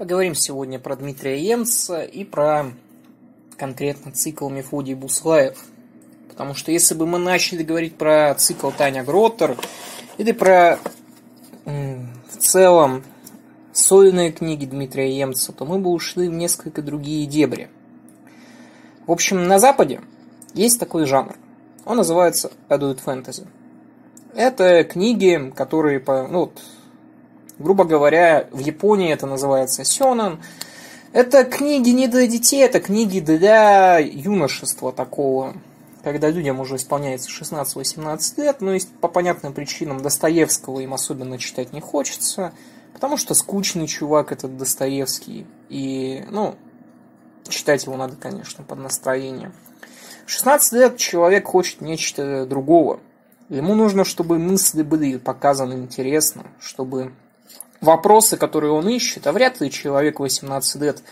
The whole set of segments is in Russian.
Поговорим сегодня про Дмитрия Емца и про конкретно цикл Мефодий Буслаев. Потому что если бы мы начали говорить про цикл Таня Гроттер или про в целом сольные книги Дмитрия Емца, то мы бы ушли в несколько другие дебри. В общем, на Западе есть такой жанр. Он называется Adult Fantasy. Это книги, которые, по, ну, вот, грубо говоря, в Японии это называется сёнэн. Это книги не для детей, это книги для юношества такого, когда людям уже исполняется 16-18 лет, но есть по понятным причинам Достоевского им особенно читать не хочется, потому что скучный чувак этот Достоевский, и, ну, читать его надо, конечно, под настроение. 16 лет человек хочет нечто другого. Ему нужно, чтобы мысли были показаны интересно, чтобы вопросы, которые он ищет, а вряд ли человек 18 лет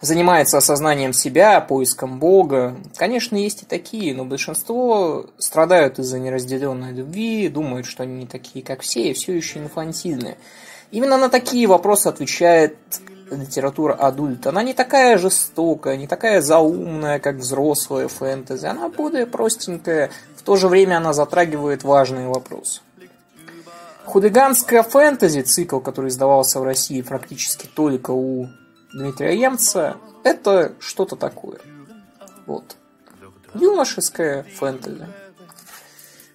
занимается осознанием себя, поиском Бога. Конечно, есть и такие, но большинство страдают из-за неразделенной любви, думают, что они не такие, как все, и все еще инфантильные. Именно на такие вопросы отвечает литература адульт. Она не такая жестокая, не такая заумная, как взрослая фэнтези. Она более простенькая, в то же время она затрагивает важные вопросы. Худыганская фэнтези, цикл, который издавался в России практически только у Дмитрия Емца, это что-то такое. Вот. Юношеская фэнтези.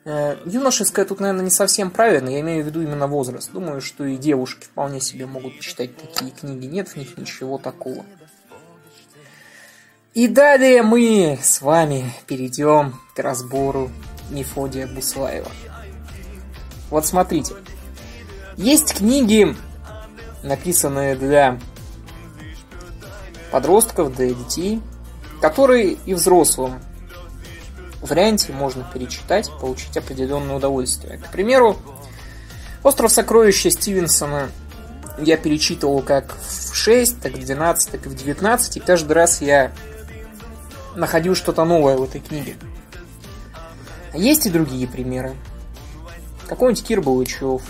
Э, юношеская тут, наверное, не совсем правильно, я имею в виду именно возраст. Думаю, что и девушки вполне себе могут читать такие книги, нет в них ничего такого. И далее мы с вами перейдем к разбору Мефодия Буслаева. Вот смотрите. Есть книги, написанные для подростков, для детей, которые и взрослым варианте можно перечитать, получить определенное удовольствие. К примеру, «Остров сокровища» Стивенсона я перечитывал как в 6, так в 12, так и в 19, и каждый раз я находил что-то новое в этой книге. Есть и другие примеры. Какой-нибудь Кир Балычев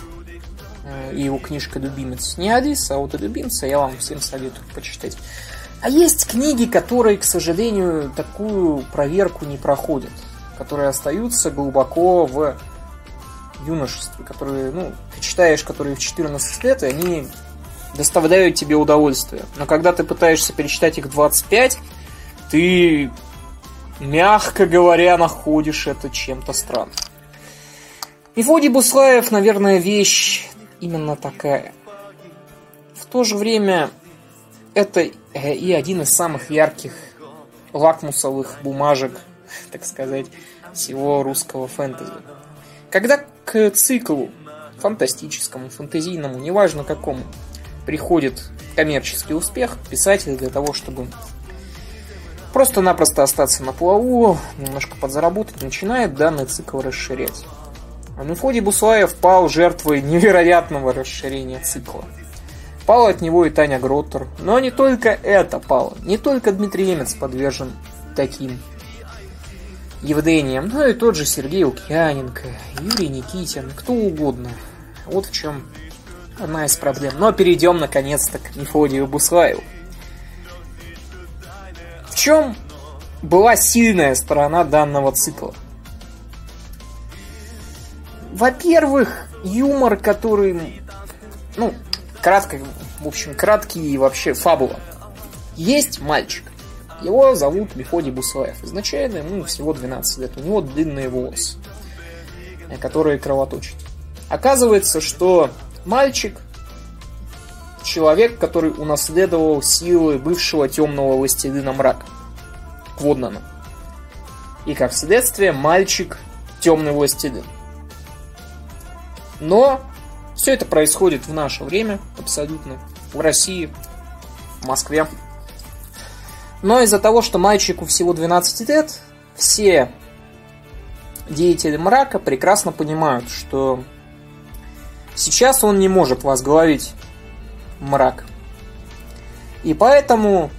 э, и его книжка «Любимец». Не Алиса, а вот «Любимца» я вам всем советую почитать. А есть книги, которые, к сожалению, такую проверку не проходят, которые остаются глубоко в юношестве, которые, ну, ты читаешь, которые в 14 лет, и они доставляют тебе удовольствие. Но когда ты пытаешься перечитать их 25, ты, мягко говоря, находишь это чем-то странным. Мефодий Буслаев, наверное, вещь именно такая. В то же время это и один из самых ярких лакмусовых бумажек, так сказать, всего русского фэнтези. Когда к циклу фантастическому, фэнтезийному, неважно какому, приходит коммерческий успех, писатель для того, чтобы просто-напросто остаться на плаву, немножко подзаработать, начинает данный цикл расширять. А Мефодий Буслаев пал жертвой невероятного расширения цикла. Пала от него и Таня Гроттер. Но не только это пало. Не только Дмитрий Емец подвержен таким явлениям. Но и тот же Сергей Лукьяненко, Юрий Никитин, кто угодно. Вот в чем одна из проблем. Но перейдем наконец-то к Мефодию Буслаеву. В чем была сильная сторона данного цикла? Во-первых, юмор, который, ну, кратко, в общем, краткий вообще фабула. Есть мальчик. Его зовут Мефодий Буслаев. Изначально ему всего 12 лет. У него длинные волосы, которые кровоточат. Оказывается, что мальчик человек, который унаследовал силы бывшего темного властелина мрака. Кводнана. И как следствие, мальчик темный властелин. Но все это происходит в наше время, абсолютно, в России, в Москве. Но из-за того, что мальчику всего 12 лет, все деятели мрака прекрасно понимают, что сейчас он не может возглавить мрак. И поэтому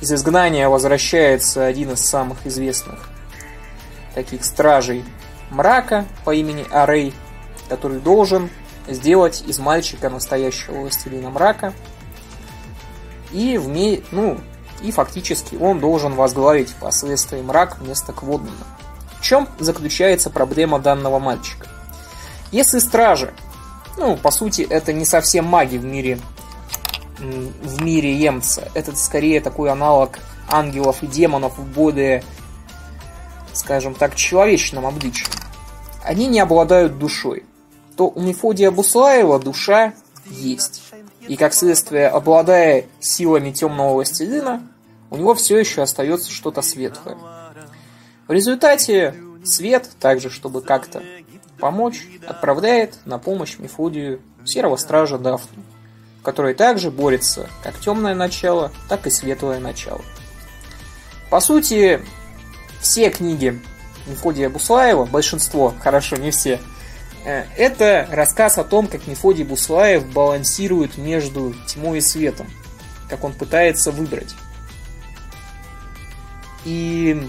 из изгнания возвращается один из самых известных таких стражей мрака по имени Арей, который должен сделать из мальчика настоящего властелина мрака. И, вме... ну, и фактически он должен возглавить впоследствии мрак вместо Кводмана. В чем заключается проблема данного мальчика? Если стражи, ну, по сути, это не совсем маги в мире в мире Емца. Это скорее такой аналог ангелов и демонов в более, скажем так, человечном обличии. Они не обладают душой. То у Мефодия Буслаева душа есть. И как следствие, обладая силами темного властелина, у него все еще остается что-то светлое. В результате свет, также чтобы как-то помочь, отправляет на помощь Мефодию серого стража Дафну, который также борется как темное начало, так и светлое начало. По сути, все книги Мефодия Буслаева, большинство, хорошо, не все, это рассказ о том, как Мефодий Буслаев балансирует между тьмой и светом, как он пытается выбрать. И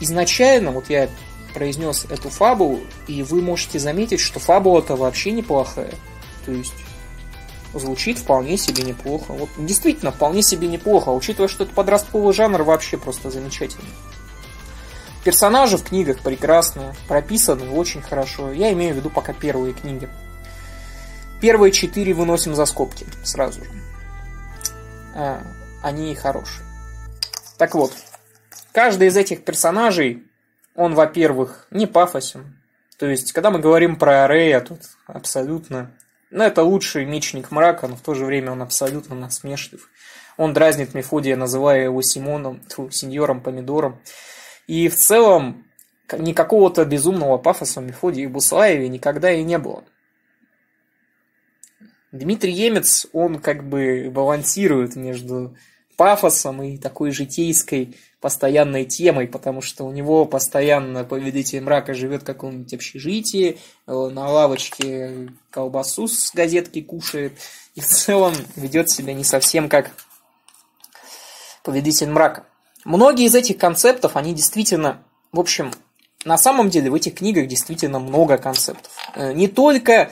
изначально, вот я произнес эту фабулу, и вы можете заметить, что фабула-то вообще неплохая. То есть звучит вполне себе неплохо. Вот действительно вполне себе неплохо, учитывая, что это подростковый жанр, вообще просто замечательный. Персонажи в книгах прекрасные, прописаны очень хорошо. Я имею в виду пока первые книги. Первые четыре выносим за скобки сразу же. А, они хорошие. Так вот, Каждый из этих персонажей, он, во-первых, не пафосен. То есть, когда мы говорим про Рея, тут абсолютно... Ну, это лучший мечник мрака, но в то же время он абсолютно насмешлив. Он дразнит Мефодия, называя его Симоном, тьфу, сеньором Помидором. И в целом никакого-то безумного пафоса в Мефодии и Буслаеве никогда и не было. Дмитрий Емец, он как бы балансирует между пафосом и такой житейской постоянной темой, потому что у него постоянно повелитель мрака живет в каком-нибудь общежитии, э, на лавочке колбасу с газетки кушает, и в целом ведет себя не совсем как повелитель мрака. Многие из этих концептов, они действительно, в общем, на самом деле в этих книгах действительно много концептов. Э, не только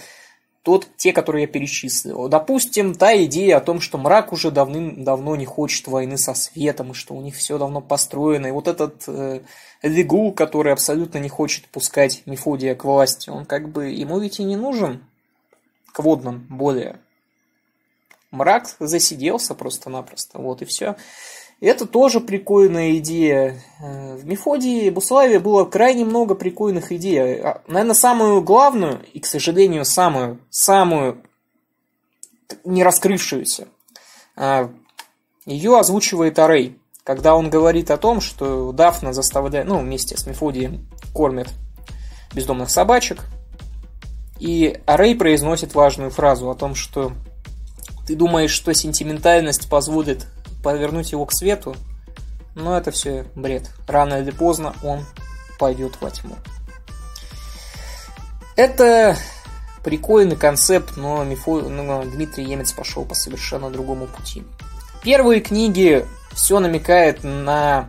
тот, те, которые я перечислил. Допустим, та идея о том, что мрак уже давным-давно не хочет войны со светом, и что у них все давно построено. И вот этот э, Лигул, который абсолютно не хочет пускать Мефодия к власти, он как бы, ему ведь и не нужен к водным более. Мрак засиделся просто-напросто, вот и все. Это тоже прикольная идея. Э, в Мефодии Буславе было крайне много прикольных идей. А, Наверное, самую главную и, к сожалению, самую, самую не раскрывшуюся, а, ее озвучивает Арей, когда он говорит о том, что Дафна заставляет, ну, вместе с Мефодием кормит бездомных собачек, и Арей произносит важную фразу о том, что ты думаешь, что сентиментальность позволит повернуть его к свету, но это все бред. Рано или поздно он пойдет во тьму. Это прикольный концепт, но, Мифо... но Дмитрий Емец пошел по совершенно другому пути. Первые книги все намекает на...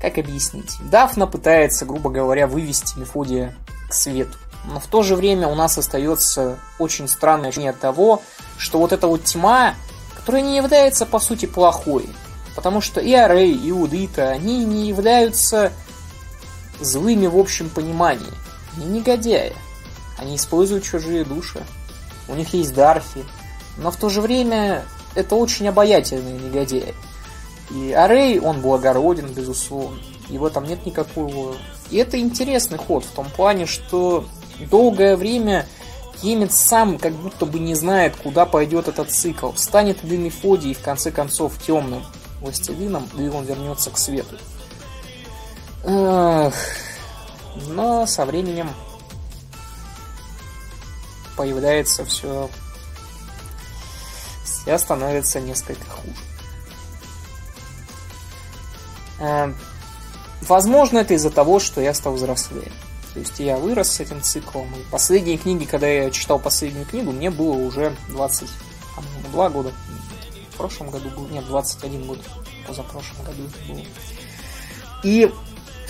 Как объяснить? Дафна пытается, грубо говоря, вывести Мефодия к свету. Но в то же время у нас остается очень странное ощущение того, что вот эта вот тьма, которая не является по сути плохой. Потому что и Арей, и Удита, они не являются злыми в общем понимании. Они негодяи. Они используют чужие души. У них есть Дарфи. Но в то же время это очень обаятельные негодяи. И Арей, он благороден, безусловно. В этом нет никакого... И это интересный ход в том плане, что долгое время Емец сам как будто бы не знает, куда пойдет этот цикл. Станет ли Мефодий в конце концов темным властелином, или он вернется к свету. Эх, но со временем появляется все все становится несколько хуже. Э, возможно, это из-за того, что я стал взрослее. То есть я вырос с этим циклом. И последние книги, когда я читал последнюю книгу, мне было уже 22 года. В прошлом году был, нет, 21 год. Позапрошлом году было. И,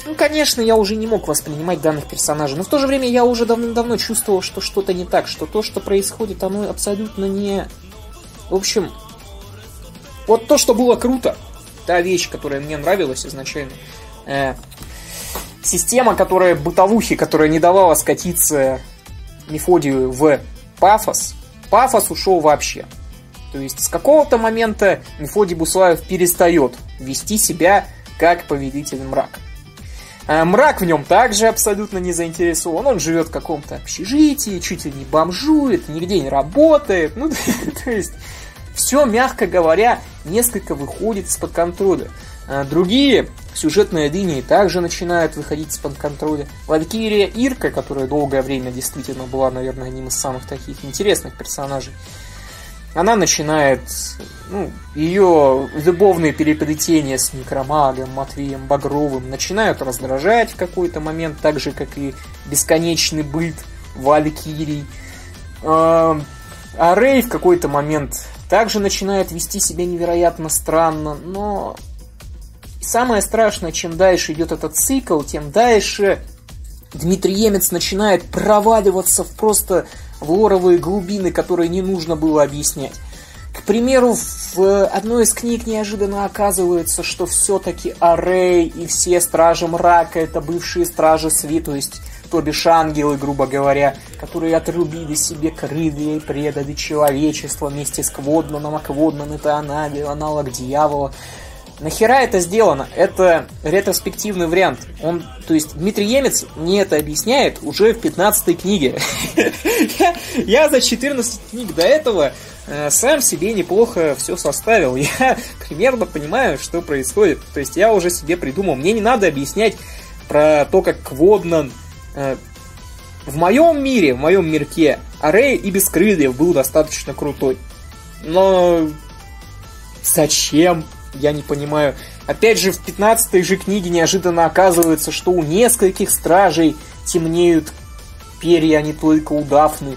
ну, конечно, я уже не мог воспринимать данных персонажей. Но в то же время я уже давно-давно чувствовал, что что-то не так. Что то, что происходит, оно абсолютно не... В общем, Вот то, что было круто, та вещь, которая мне нравилась изначально, э, система, которая бытовухи, которая не давала скатиться Мефодию в пафос, пафос ушел вообще. То есть с какого-то момента Мефодий Буслаев перестает вести себя как повелитель мрака. А мрак в нем также абсолютно не заинтересован. Он живет в каком-то общежитии, чуть ли не бомжует, нигде не работает. Ну, то есть, все, мягко говоря, несколько выходит из-под контроля. А другие сюжетные линии также начинают выходить из-под контроля. Валькирия Ирка, которая долгое время действительно была, наверное, одним из самых таких интересных персонажей, она начинает, ну, ее любовные переплетения с некромагом Матвеем Багровым начинают раздражать в какой-то момент, так же, как и бесконечный быт Валькирий. А, а Рэй в какой-то момент также начинает вести себя невероятно странно, но самое страшное, чем дальше идет этот цикл, тем дальше Дмитрий Емец начинает проваливаться в просто в лоровые глубины, которые не нужно было объяснять. К примеру, в одной из книг неожиданно оказывается, что все-таки Арей и все Стражи Мрака это бывшие Стражи Сви, то есть то бишь ангелы, грубо говоря, которые отрубили себе крылья и предали человечество вместе с Кводнаном, а Кводнан это аналог дьявола. Нахера это сделано? Это ретроспективный вариант. Он, то есть Дмитрий Емец мне это объясняет уже в 15 книге. я, за 14 книг до этого э, сам себе неплохо все составил. Я примерно понимаю, что происходит. То есть я уже себе придумал. Мне не надо объяснять про то, как Кводнан э, в моем мире, в моем мирке, Арей и без крыльев был достаточно крутой. Но зачем? Я не понимаю. Опять же, в 15 же книге неожиданно оказывается, что у нескольких стражей темнеют перья, а не только у Дафны.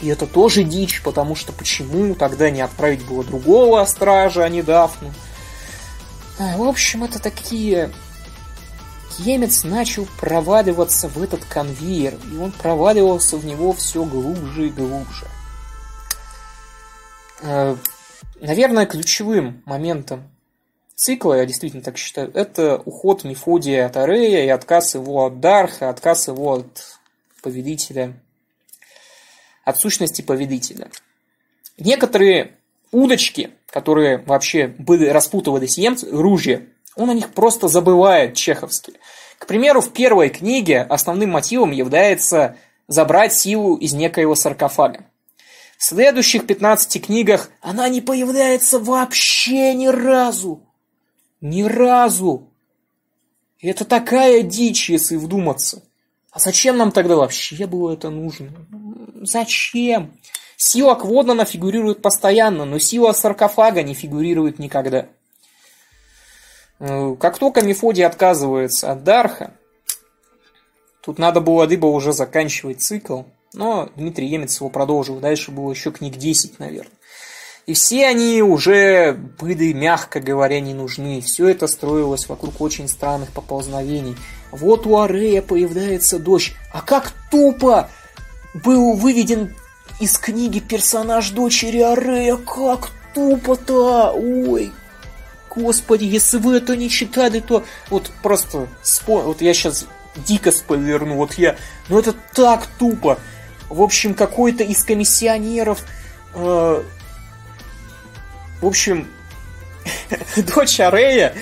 И это тоже дичь, потому что почему тогда не отправить было другого стража, а не Дафну? А, в общем, это такие... Емец начал проваливаться в этот конвейер, и он проваливался в него все глубже и глубже. А, наверное, ключевым моментом цикла, я действительно так считаю, это уход Мефодия от Арея и отказ его от Дарха, отказ его от повелителя, от сущности повелителя. Некоторые удочки, которые вообще были распутывались емцы, ружья, он о них просто забывает чеховский. К примеру, в первой книге основным мотивом является забрать силу из некоего саркофага. В следующих 15 книгах она не появляется вообще ни разу. Ни разу! Это такая дичь, если вдуматься. А зачем нам тогда вообще было это нужно? Зачем? Сила Кводнана фигурирует постоянно, но сила саркофага не фигурирует никогда. Э, как только Мефодий отказывается от Дарха, тут надо было либо уже заканчивать цикл, но Дмитрий Емец его продолжил. Дальше было еще книг 10, наверное. И все они уже были, мягко говоря, не нужны. Все это строилось вокруг очень странных поползновений. Вот у Арея появляется дочь. А как тупо был выведен из книги персонаж дочери Арея. Как тупо-то! Ой, господи, если вы это не читали, то вот просто спо... вот я сейчас дико спойлерну, вот я, ну это так тупо. В общем, какой-то из комиссионеров э, в общем, дочь Арея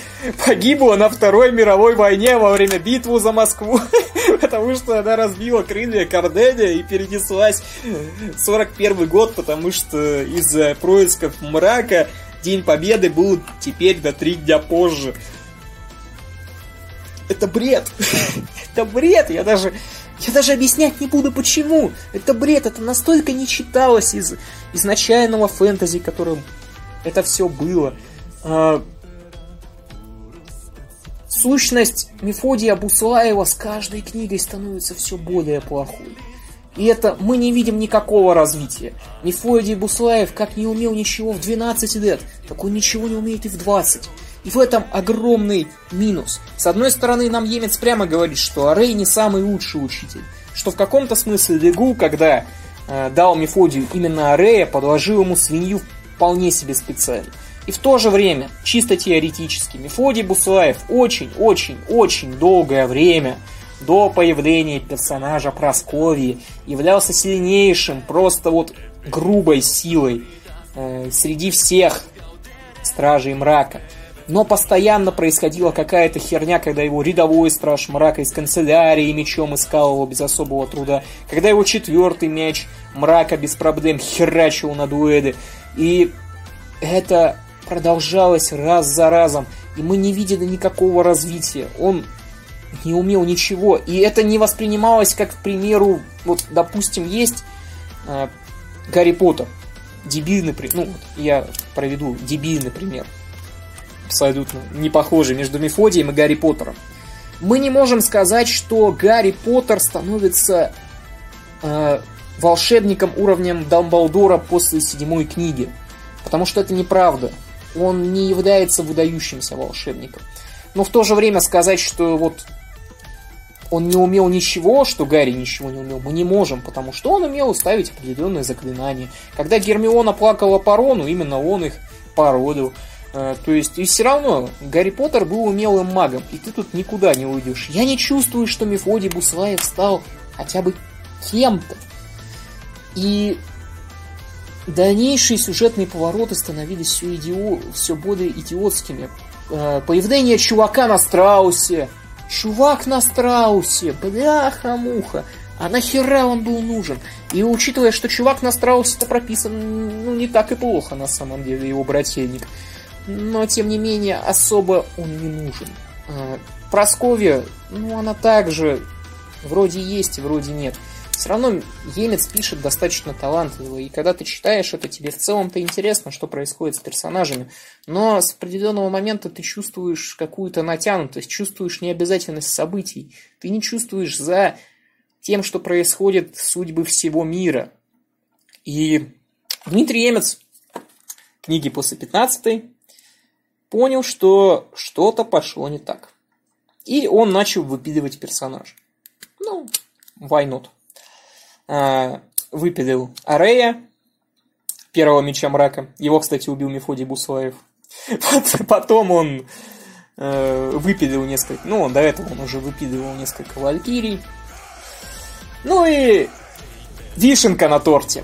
погибла на Второй мировой войне во время битвы за Москву, потому что она разбила крылья Корделя и перенеслась в 41 год, потому что из-за происков мрака День Победы был теперь до три дня позже. Это бред. это бред. Я даже, я даже объяснять не буду, почему. Это бред. Это настолько не читалось из изначального фэнтези, которым это все было. А, сущность Мефодия Буслаева с каждой книгой становится все более плохой. И это мы не видим никакого развития. Мефодий Буслаев как не умел ничего в 12 лет, так он ничего не умеет и в 20. И в этом огромный минус. С одной стороны, нам Емец прямо говорит, что Арей не самый лучший учитель. Что в каком-то смысле Легу, когда э, дал Мефодию именно Арея, подложил ему свинью вполне себе специально. И в то же время, чисто теоретически, Мефодий Буслаев очень-очень-очень долгое время до появления персонажа Просковии являлся сильнейшим, просто вот грубой силой э, среди всех стражей мрака. Но постоянно происходила какая-то херня, когда его рядовой страж мрака из канцелярии мечом искал его без особого труда, когда его четвертый мяч мрака без проблем херачил на дуэды. И это продолжалось раз за разом, и мы не видели никакого развития. Он не умел ничего, и это не воспринималось как, к примеру, вот, допустим, есть э, Гарри Поттер, дебильный, ну, вот, я проведу дебильный пример, абсолютно не похожий между Мефодием и Гарри Поттером. Мы не можем сказать, что Гарри Поттер становится э, волшебником уровнем Дамблдора после седьмой книги. Потому что это неправда. Он не является выдающимся волшебником. Но в то же время сказать, что вот он не умел ничего, что Гарри ничего не умел, мы не можем, потому что он умел ставить определенные заклинания. Когда Гермиона плакала по Рону, именно он их породил. Э, то есть, и все равно, Гарри Поттер был умелым магом, и ты тут никуда не уйдешь. Я не чувствую, что Мефодий Буслаев стал хотя бы кем-то. И дальнейшие сюжетные повороты становились все, идио... все более идиотскими. Э, появление чувака на страусе, Чувак на страусе, бляха-муха. А нахера он был нужен? И учитывая, что чувак на страусе-то прописан, ну, не так и плохо на самом деле, его брательник. Но, тем не менее, особо он не нужен. А, Просковья, ну, она также вроде есть, вроде нет все равно Емец пишет достаточно талантливо, и когда ты читаешь это, тебе в целом-то интересно, что происходит с персонажами, но с определенного момента ты чувствуешь какую-то натянутость, чувствуешь необязательность событий, ты не чувствуешь за тем, что происходит судьбы всего мира. И Дмитрий Емец, книги после 15 понял, что что-то пошло не так. И он начал выпиливать персонажа. Ну, why not? Э, выпилил Арея, первого меча мрака. Его, кстати, убил Мефодий Буслаев. Потом он э, выпилил несколько... Ну, до этого он уже выпиливал несколько валькирий. Ну и вишенка на торте.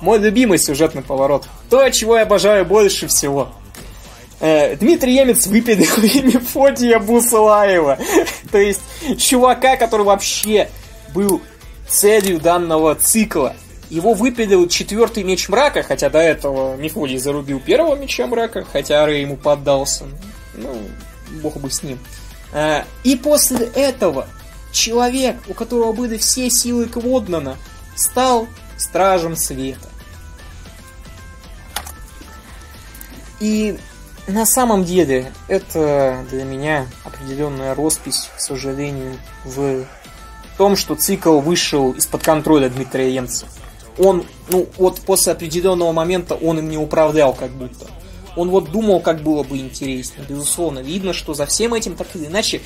Мой любимый сюжетный поворот. То, чего я обожаю больше всего. Э, Дмитрий Емец выпилил имя Фотия. То есть, чувака, который вообще был целью данного цикла. Его выпилил четвертый меч мрака, хотя до этого Мефодий зарубил первого меча мрака, хотя Рэй ему поддался. Ну, бог бы с ним. Э, и после этого человек, у которого были все силы Кводнана, стал стражем света. И на самом деле, это для меня определенная роспись, к сожалению, в том, что цикл вышел из-под контроля Дмитрия Емца. Он, ну, вот после определенного момента он им не управлял как будто. Он вот думал, как было бы интересно. Безусловно, видно, что за всем этим так или иначе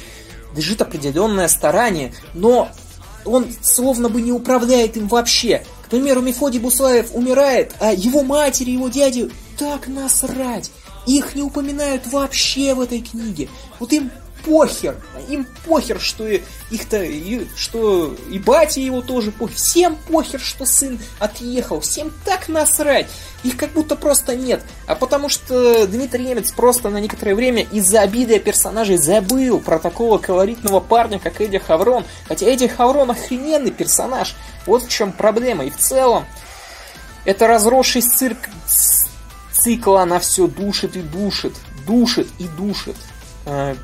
лежит определенное старание, но он словно бы не управляет им вообще. К примеру, Мефодий Буслаев умирает, а его матери, его дяде так насрать. Их не упоминают вообще в этой книге. Вот им похер, им похер, что их-то, что и батя его тоже похер, всем похер, что сын отъехал, всем так насрать, их как будто просто нет, а потому что Дмитрий Немец просто на некоторое время из-за обиды персонажей забыл про такого колоритного парня, как Эдди Хаврон, хотя Эдди Хаврон охрененный персонаж, вот в чем проблема, и в целом это разросшийся цирк цикла она все душит и душит, душит и душит. Э,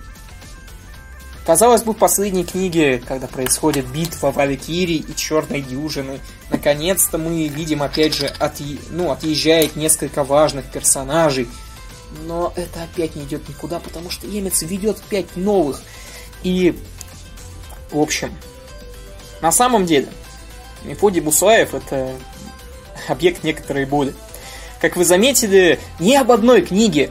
казалось бы, в последней книге, когда происходит битва Валькирии и Черной Дюжины, наконец-то мы видим, опять же, от, ну, отъезжает несколько важных персонажей. Но это опять не идет никуда, потому что Емец ведет пять новых. И, в общем, на самом деле, Мефодий Бусаев это объект некоторой боли. Как вы заметили, ни об одной книге,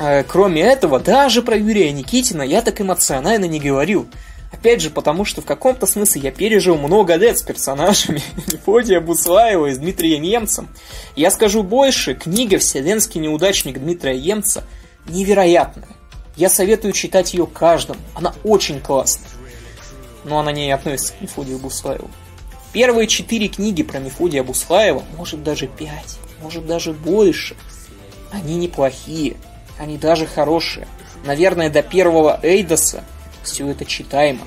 э, кроме этого, даже про Юрия Никитина я так эмоционально не говорил. Опять же, потому что в каком-то смысле я пережил много лет с персонажами Мефодия Буслаева и с Дмитрием Емцем. Я скажу больше, книга «Вселенский неудачник» Дмитрия Емца невероятная. Я советую читать ее каждому. Она очень классная. Но она не относится к Мефодию Буслаеву. Первые четыре книги про Мефодия Буслаева, может даже пять, может даже больше, они неплохие, они даже хорошие. Наверное, до первого Эйдоса все это читаемо.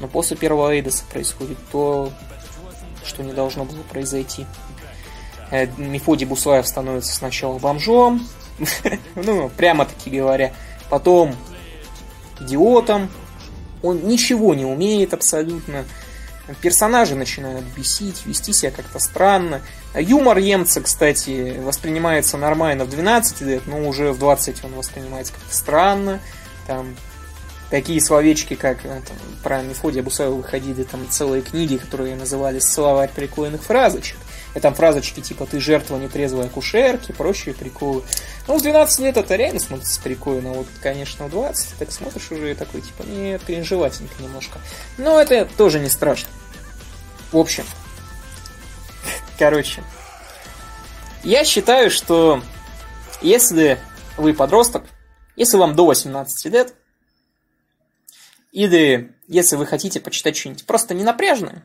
Но после первого Эйдоса происходит то, что не должно было произойти. Э, Мефодий Буслаев становится сначала бомжом, ну, прямо-таки говоря, потом идиотом, он ничего не умеет абсолютно, персонажи начинают бесить, вести себя как-то странно. Юмор Емца, кстати, воспринимается нормально в 12 лет, но уже в 20 он воспринимается как-то странно. Там такие словечки, как э, там, про Мефодия Бусаева выходили там целые книги, которые назывались «Словарь прикольных фразочек». И там фразочки типа «ты жертва нетрезвой акушерки», прочие приколы. Ну, в 12 лет это реально смотрится прикольно. Вот, конечно, в 20 так смотришь уже и такой, типа, нет, кринжеватенько немножко. Но это тоже не страшно. В общем, короче, я считаю, что если вы подросток, если вам до 18 лет, или если вы хотите почитать что-нибудь просто не напряжное,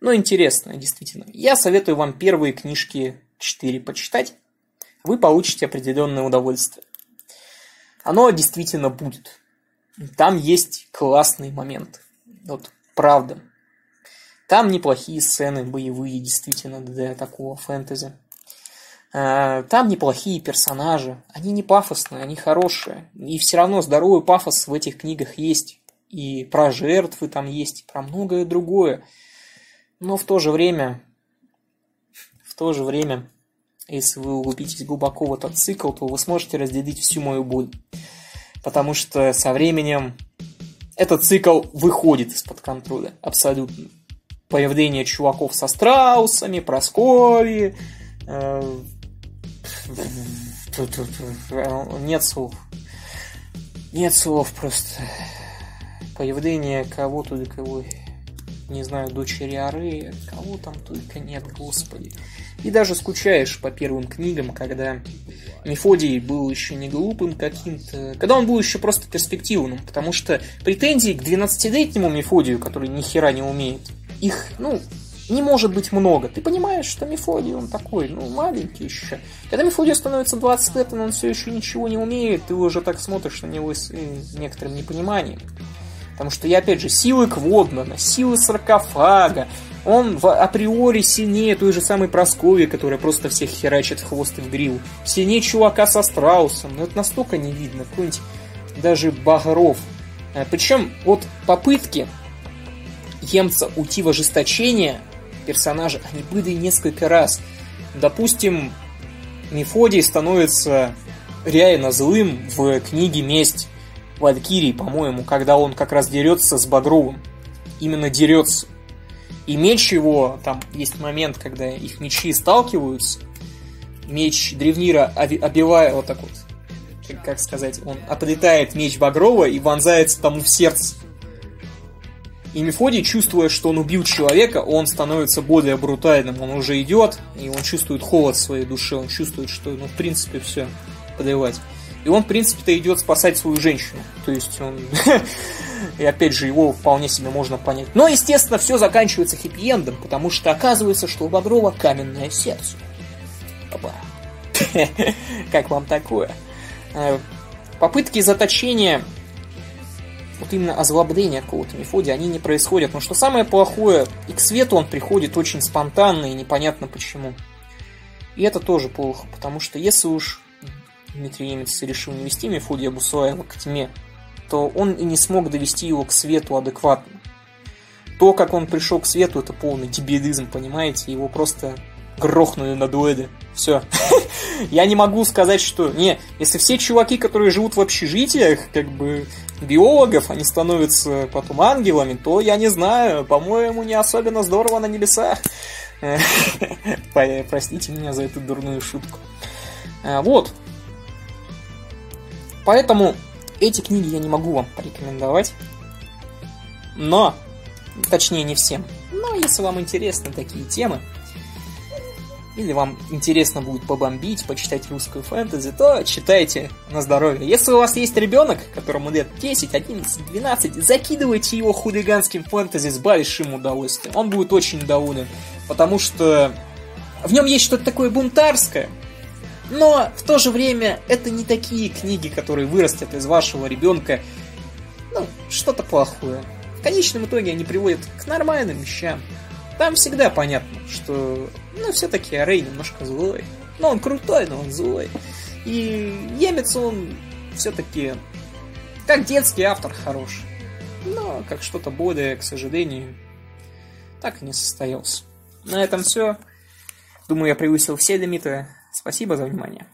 но интересное, действительно, я советую вам первые книжки 4 почитать. Вы получите определенное удовольствие. Оно действительно будет. Там есть классный момент. Вот, правда. Там неплохие сцены боевые, действительно, для такого фэнтези. Э, там неплохие персонажи, они не пафосные, они хорошие. И все равно здоровый пафос в этих книгах есть. И про жертвы там есть, и про многое другое. Но в то же время, в то же время, если вы углубитесь глубоко в этот цикл, то вы сможете разделить всю мою боль. Потому что со временем этот цикл выходит из-под контроля. Абсолютно. Появление чуваков со страусами, Прасковьи, э, нет слов. Нет слов просто. Появление кого то кого, не знаю, дочери Ары, кого там только нет, господи. И даже скучаешь по первым книгам, когда Мефодий был еще не глупым каким-то, когда он был еще просто перспективным, потому что претензий к 12-летнему Мефодию, который ни хера не умеет, их, ну, не может быть много. Ты понимаешь, что Мефодий, он такой, ну, маленький еще. Когда Мефодию становится 20 лет, он все еще ничего не умеет, ты уже так смотришь на него с э, некоторым непониманием. Потому что я, опять же, силы Кводмана, силы саркофага, он в, априори сильнее той же самой Прасковьи, которая просто всех херачит в хвост и в грил. Сильнее чувака со страусом. Но это настолько не видно. Какой-нибудь даже Багров. А, Причем вот попытки Емца уйти в ожесточение персонажа, они были несколько раз. Допустим, Мефодий становится реально злым в книге «Месть» Валькирии, по-моему, когда он как раз дерется с Багровым. Именно дерется. И меч его, там есть момент, когда их мечи сталкиваются, меч Древнира обивая вот так вот, как сказать, он отлетает меч Багрова и вонзается тому в сердце. И Мефодий, чувствуя, что он убил человека, он становится более брутальным. Он уже идет, и он чувствует холод в своей душе. Он чувствует, что, ну, в принципе, все, подливать. И он, в принципе-то, идет спасать свою женщину. То есть он... И опять же, его вполне себе можно понять. Но, естественно, все заканчивается хэппи-эндом, потому что оказывается, что у Багрова каменное сердце. Опа. Как вам такое? Э, попытки заточения вот именно озлобления какого-то Мефодия, они не происходят. Но что самое плохое, и к свету он приходит очень спонтанно и непонятно почему. И это тоже плохо, потому что если уж Дмитрий Емец решил не вести Мефодия Бусуаева к тьме, то он и не смог довести его к свету адекватно. То, как он пришел к свету, это полный дебилизм, понимаете? Его просто грохнули на дуэли. Все. Я не могу сказать, что... Не, если все чуваки, которые живут в общежитиях, как бы биологов, они становятся потом ангелами, то я не знаю, по-моему, не особенно здорово на небесах. Простите меня за эту дурную шутку. А, вот. Поэтому эти книги я не могу вам порекомендовать. Но, точнее не всем, но если вам интересны такие темы, или вам интересно будет побомбить, почитать русскую фэнтези, то читайте на здоровье. Если у вас есть ребенок, которому лет 10, 11, 12, закидывайте его хулиганским фэнтези с большим удовольствием. Он будет очень доволен, потому что в нем есть что-то такое бунтарское, но в то же время это не такие книги, которые вырастят из вашего ребенка, ну, что-то плохое. В конечном итоге они приводят к нормальным вещам. Там всегда понятно, что, ну, все-таки Рей немножко злой. Ну, он крутой, но он злой. И Емец, он все-таки как детский автор хорош. Но как что-то более, к сожалению, так и не состоялся. На этом все. Думаю, я превысил все лимиты. Спасибо за внимание.